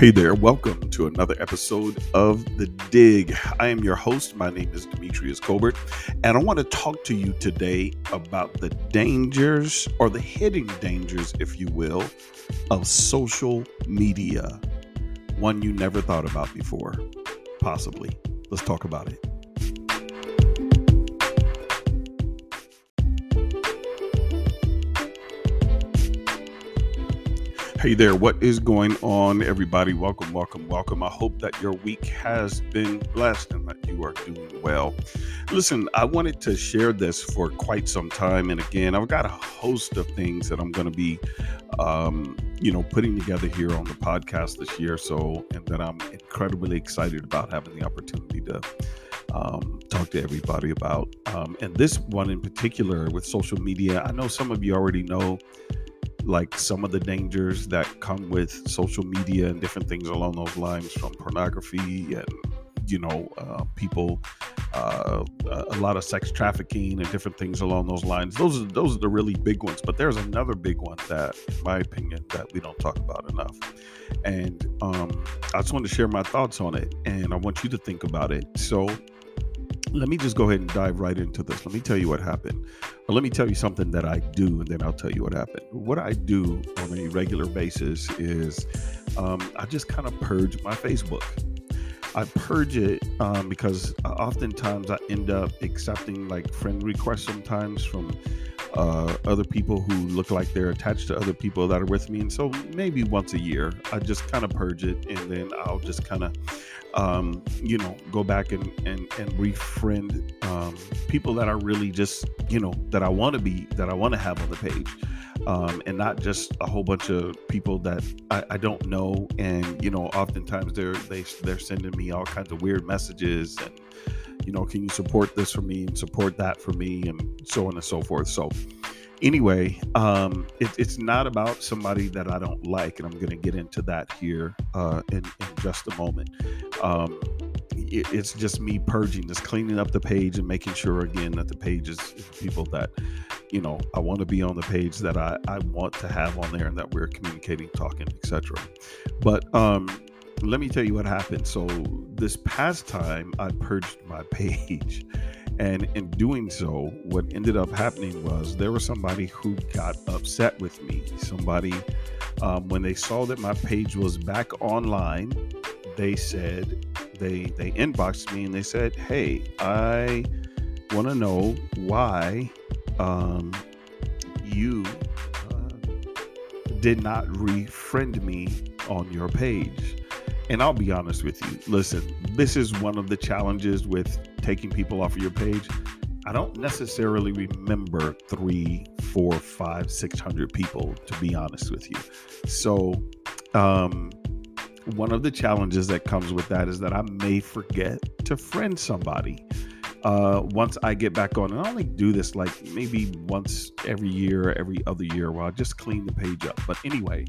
Hey there, welcome to another episode of The Dig. I am your host. My name is Demetrius Colbert, and I want to talk to you today about the dangers or the hidden dangers, if you will, of social media. One you never thought about before, possibly. Let's talk about it. Hey there, what is going on, everybody? Welcome, welcome, welcome. I hope that your week has been blessed and that you are doing well. Listen, I wanted to share this for quite some time. And again, I've got a host of things that I'm going to be, um, you know, putting together here on the podcast this year. So, and that I'm incredibly excited about having the opportunity to um, talk to everybody about. Um, and this one in particular with social media, I know some of you already know like some of the dangers that come with social media and different things along those lines from pornography and you know uh, people uh, a lot of sex trafficking and different things along those lines. Those are those are the really big ones but there's another big one that in my opinion that we don't talk about enough. And um, i just want to share my thoughts on it and i want you to think about it. So let me just go ahead and dive right into this. Let me tell you what happened. Or let me tell you something that I do, and then I'll tell you what happened. What I do on a regular basis is um, I just kind of purge my Facebook. I purge it um, because oftentimes I end up accepting like friend requests sometimes from uh, other people who look like they're attached to other people that are with me. And so maybe once a year, I just kind of purge it and then I'll just kind of, um, you know, go back and, and, and refriend um, people that are really just, you know, that I want to be, that I want to have on the page. Um, and not just a whole bunch of people that I, I, don't know. And you know, oftentimes they're they, they're sending me all kinds of weird messages and you know, can you support this for me and support that for me and so on and so forth. So, anyway, um, it, it's not about somebody that I don't like, and I'm going to get into that here uh, in, in just a moment. Um, it, it's just me purging, just cleaning up the page and making sure again that the page is, people that you know I want to be on the page that I, I want to have on there and that we're communicating, talking, etc. But um, let me tell you what happened. So this past time, I purged my page, and in doing so, what ended up happening was there was somebody who got upset with me. Somebody, um, when they saw that my page was back online, they said they they inboxed me and they said, "Hey, I want to know why um, you." Uh, did not refriend me on your page. And I'll be honest with you. Listen, this is one of the challenges with taking people off of your page. I don't necessarily remember three, four, five, six hundred people, to be honest with you. So, um, one of the challenges that comes with that is that I may forget to friend somebody uh, once I get back on. And I only do this like maybe once every year, every other year, where I just clean the page up. But anyway,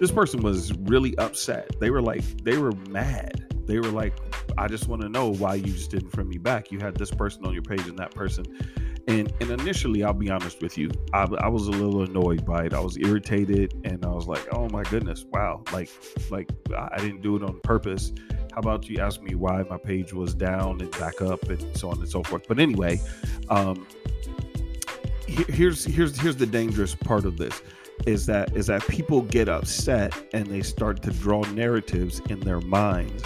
this person was really upset. They were like, they were mad. They were like, I just want to know why you just didn't friend me back. You had this person on your page and that person. And and initially, I'll be honest with you, I, I was a little annoyed by it. I was irritated, and I was like, "Oh my goodness, wow! Like, like I didn't do it on purpose." How about you ask me why my page was down and back up and so on and so forth? But anyway, um, here's here's here's the dangerous part of this is that is that people get upset and they start to draw narratives in their minds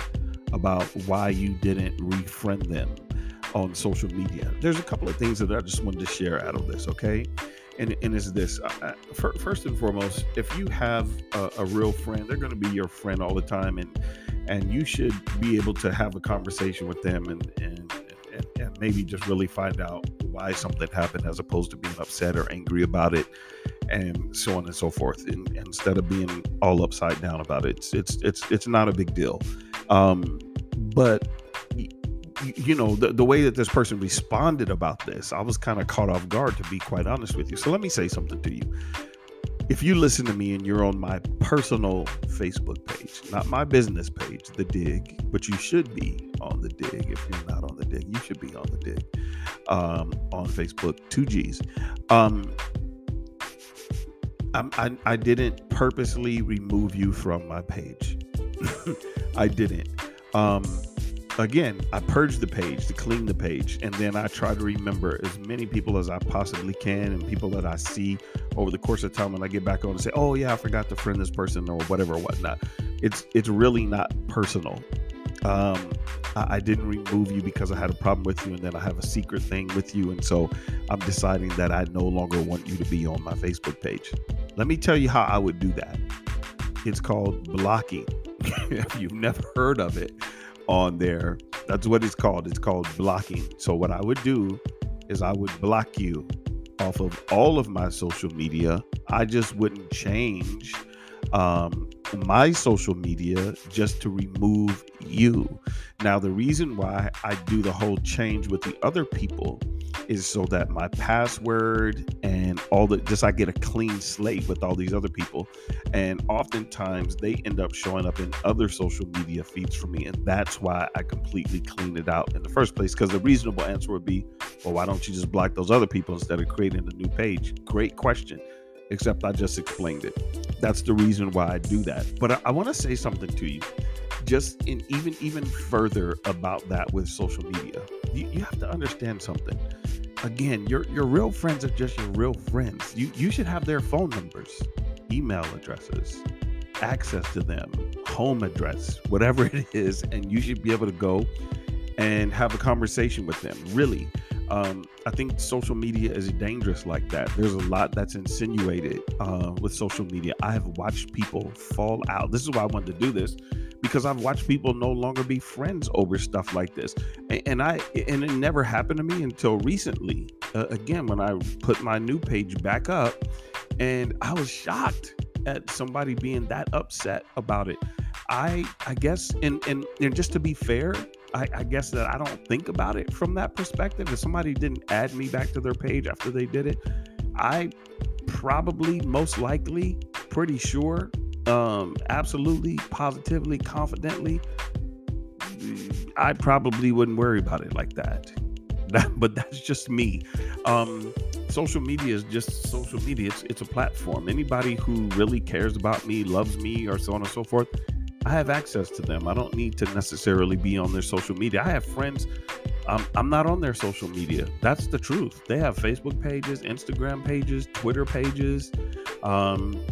about why you didn't refriend them on social media. There's a couple of things that I just wanted to share out of this, okay? And, and is this uh, first and foremost, if you have a, a real friend, they're going to be your friend all the time, and and you should be able to have a conversation with them and and, and, and maybe just really find out why something happened as opposed to being upset or angry about it and so on and so forth. And, and instead of being all upside down about it, it's it's it's it's not a big deal. Um, but you know the, the way that this person responded about this i was kind of caught off guard to be quite honest with you. So let me say something to you. If you listen to me and you're on my personal facebook page not my business page the dig but you should be on the dig. If you're not on the dig you should be on the dig um, on facebook two g's. Um, I, I, I didn't purposely remove you from my page. I didn't. Um, again, I purge the page to clean the page, and then I try to remember as many people as I possibly can, and people that I see over the course of time. When I get back on and say, "Oh yeah, I forgot to friend this person" or whatever, whatnot. It's it's really not personal. Um, I, I didn't remove you because I had a problem with you, and then I have a secret thing with you, and so I'm deciding that I no longer want you to be on my Facebook page. Let me tell you how I would do that. It's called blocking. if you've never heard of it on there, that's what it's called. It's called blocking. So what I would do is I would block you off of all of my social media. I just wouldn't change um, my social media just to remove you. Now, the reason why I do the whole change with the other people is so that my password and all the just I get a clean slate with all these other people. And oftentimes they end up showing up in other social media feeds for me. And that's why I completely clean it out in the first place. Because the reasonable answer would be, well, why don't you just block those other people instead of creating a new page? Great question except I just explained it. That's the reason why I do that. But I, I want to say something to you, just in even even further about that with social media. You, you have to understand something. Again, your your real friends are just your real friends. You you should have their phone numbers, email addresses, access to them, home address, whatever it is, and you should be able to go and have a conversation with them. Really um, I think social media is dangerous like that. There's a lot that's insinuated uh, with social media. I have watched people fall out. This is why I wanted to do this because I've watched people no longer be friends over stuff like this. And, I and it never happened to me until recently. Uh, again, when I put my new page back up, and I was shocked at somebody being that upset about it. I I guess and and, and just to be fair, I, I, guess that I don't think about it from that perspective. If somebody didn't add me back to their page after they did it, I probably, most likely, pretty sure, um, absolutely, positively, confidently, I probably wouldn't worry about it like that. but that's just me. Um, social media is just social media. It's it's a platform. Anybody who really cares about me, loves me, or so on and so forth I have access to them. I don't need to necessarily be on their social media. I have friends. I'm, I'm not on their social media. That's the truth. They have Facebook pages, Instagram pages, Twitter pages, um,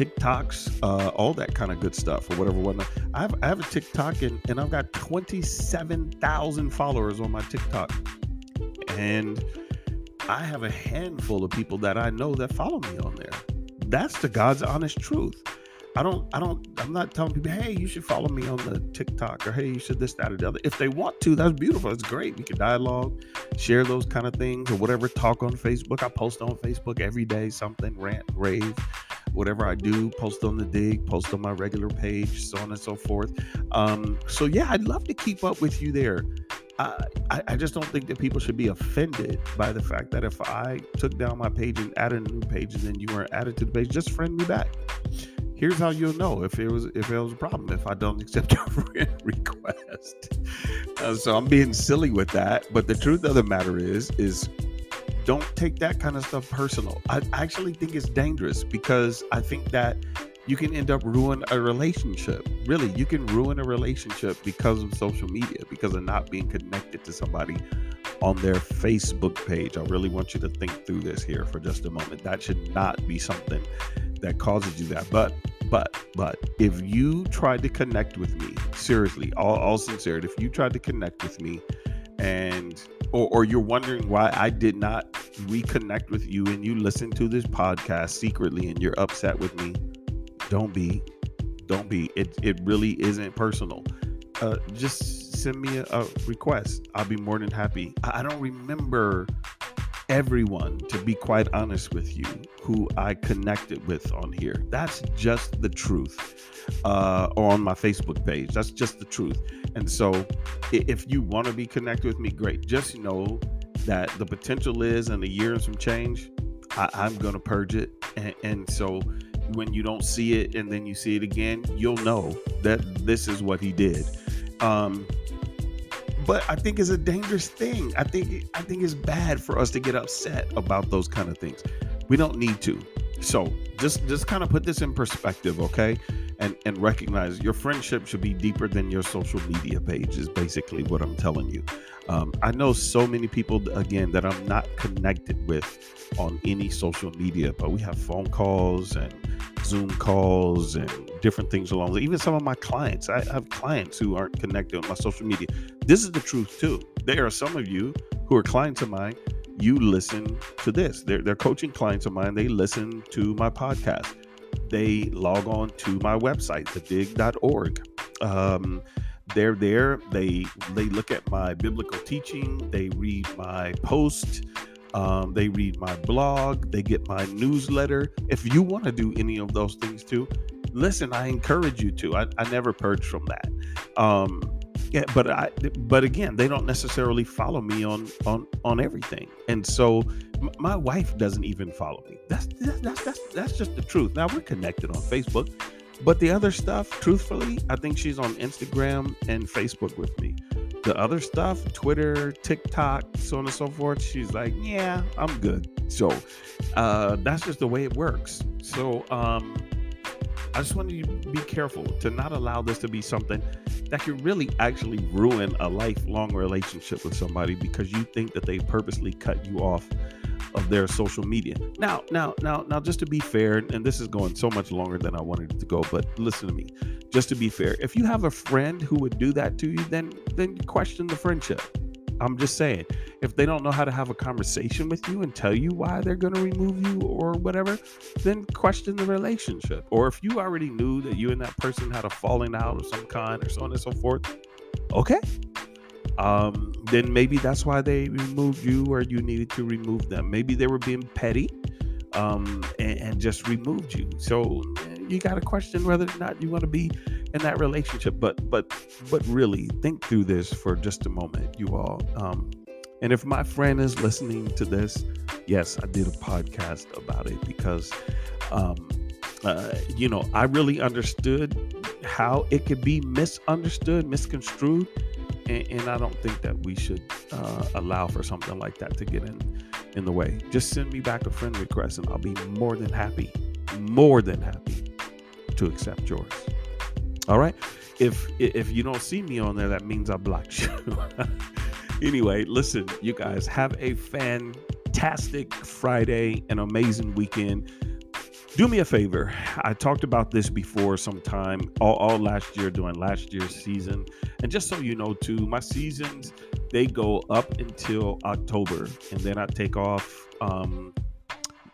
TikToks, uh, all that kind of good stuff or whatever. Whatnot. I have, I have a TikTok and, and I've got 27,000 followers on my TikTok. And I have a handful of people that I know that follow me on there. That's the God's honest truth. I don't, I don't, I'm not telling people, hey, you should follow me on the TikTok or hey, you should this, that, or the other. If they want to, that's beautiful. It's great. We can dialogue, share those kind of things or whatever. Talk on Facebook. I post on Facebook every day, something, rant, rave, whatever I do, post on the dig, post on my regular page, so on and so forth. Um, so yeah, I'd love to keep up with you there. I, I just don't think that people should be offended by the fact that if I took down my page and added a new page and then you weren't added to the page, just friend me back here's how you'll know if it was if it was a problem if I don't accept your friend request. Uh, so I'm being silly with that, but the truth of the matter is is don't take that kind of stuff personal. I actually think it's dangerous because I think that you can end up ruin a relationship. Really, you can ruin a relationship because of social media, because of not being connected to somebody on their Facebook page. I really want you to think through this here for just a moment. That should not be something that causes you that. But but but if you tried to connect with me, seriously, all, all sincerity, if you tried to connect with me and or, or you're wondering why I did not reconnect with you and you listen to this podcast secretly and you're upset with me, don't be. Don't be. It it really isn't personal. Uh, just send me a, a request. I'll be more than happy. I, don't remember everyone, to be quite honest with you, who I connected with on here. That's just the truth. Uh, or on my Facebook page. That's just the truth. And so if you want to be connected with me, great. Just know that the potential is in a year and some change, I, am going to purge it. And, and so when you don't see it and then you see it again, you'll know that this is what he did. Um, but I think it's a dangerous thing. I think I think it's bad for us to get upset about those kind of things. We don't need to. So just just kind of put this in perspective, okay? And and recognize your friendship should be deeper than your social media page is basically what i'm telling you. Um, i know so many people again that i'm not connected with on any social media but we have phone calls and zoom calls and different things along even some of my clients i have clients who aren't connected on my social media. This is the truth too. There are some of you who are clients of mine you listen to this. They're, they're coaching clients of mine. They listen to my podcast they log on to my website, thedig.org. Um, they're there. They they look at my biblical teaching. They read my post. Um, they read my blog. They get my newsletter. If you want to do any of those things too, listen. I encourage you to. I, I never purge from that. Um, yeah, but I but again, they don't necessarily follow me on on on everything, and so my wife doesn't even follow me. That's that's that's that's just the truth. Now we're connected on Facebook, but the other stuff, truthfully, I think she's on Instagram and Facebook with me. The other stuff, Twitter, TikTok, so on and so forth, she's like, yeah, I'm good. So uh, that's just the way it works. So um, I just want you to be careful to not allow this to be something that could really actually ruin a lifelong relationship with somebody because you think that they purposely cut you off of their social media. Now, now, now, now, just to be fair, and this is going so much longer than I wanted it to go, but listen to me. Just to be fair, if you have a friend who would do that to you, then then question the friendship. I'm just saying, if they don't know how to have a conversation with you and tell you why they're going to remove you or whatever, then question the relationship. Or if you already knew that you and that person had a falling out of some kind or so on and so forth, okay. Um, then maybe that's why they removed you or you needed to remove them. Maybe they were being petty um, and, and just removed you. So you got to question whether or not you want to be in that relationship. But but but really think through this for just a moment, you all. Um, and if my friend is listening to this, yes, I did a podcast about it because, um, uh, you know, I really understood how it could be misunderstood, misconstrued, and, and I don't think that we should uh, allow for something like that to get in in the way. Just send me back a friend request, and I'll be more than happy, more than happy to accept yours. All right. If if you don't see me on there, that means I blocked you. anyway, listen, you guys have a fantastic Friday, an amazing weekend. Do me a favor. I talked about this before sometime, all, all last year during last year's season. And just so you know, too, my seasons they go up until October, and then I take off um,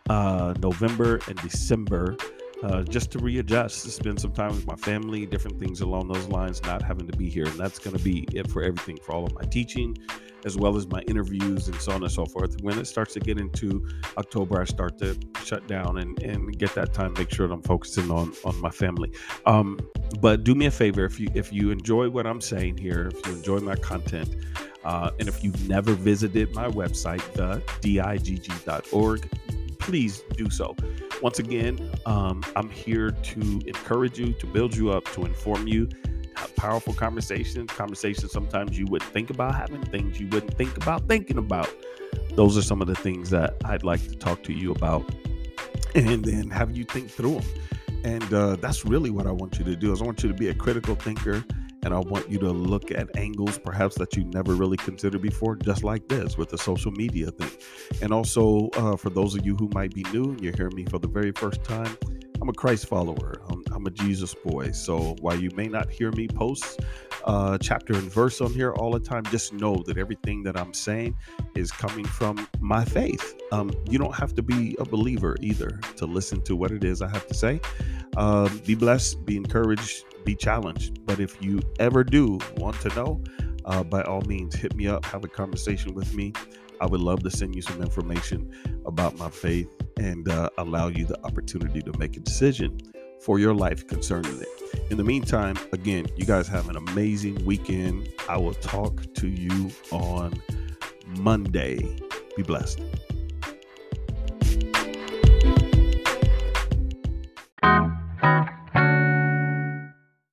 uh, November and December uh, just to readjust, to spend some time with my family, different things along those lines, not having to be here. And that's going to be it for everything for all of my teaching, as well as my interviews and so on and so forth. When it starts to get into October, I start to shut down and, and get that time, make sure that I'm focusing on on my family. Um, but do me a favor if you if you enjoy what I'm saying here, if you enjoy my content, uh, and if you've never visited my website, the digg.org, please do so. Once again, um, I'm here to encourage you, to build you up, to inform you. Powerful conversations, conversations sometimes you wouldn't think about having, things you wouldn't think about thinking about. Those are some of the things that I'd like to talk to you about and then have you think through them. And uh, that's really what I want you to do is I want you to be a critical thinker and I want you to look at angles perhaps that you never really considered before, just like this with the social media thing. And also, uh, for those of you who might be new and you're hearing me for the very first time, I'm a Christ follower. I'm, I'm a Jesus boy. So while you may not hear me post uh, chapter and verse on here all the time, just know that everything that I'm saying is coming from my faith. Um, you don't have to be a believer either to listen to what it is I have to say. Um, be blessed, be encouraged, be challenged. But if you ever do want to know, uh, by all means, hit me up, have a conversation with me. I would love to send you some information about my faith and uh, allow you the opportunity to make a decision for your life concerning it. In the meantime, again, you guys have an amazing weekend. I will talk to you on Monday. Be blessed.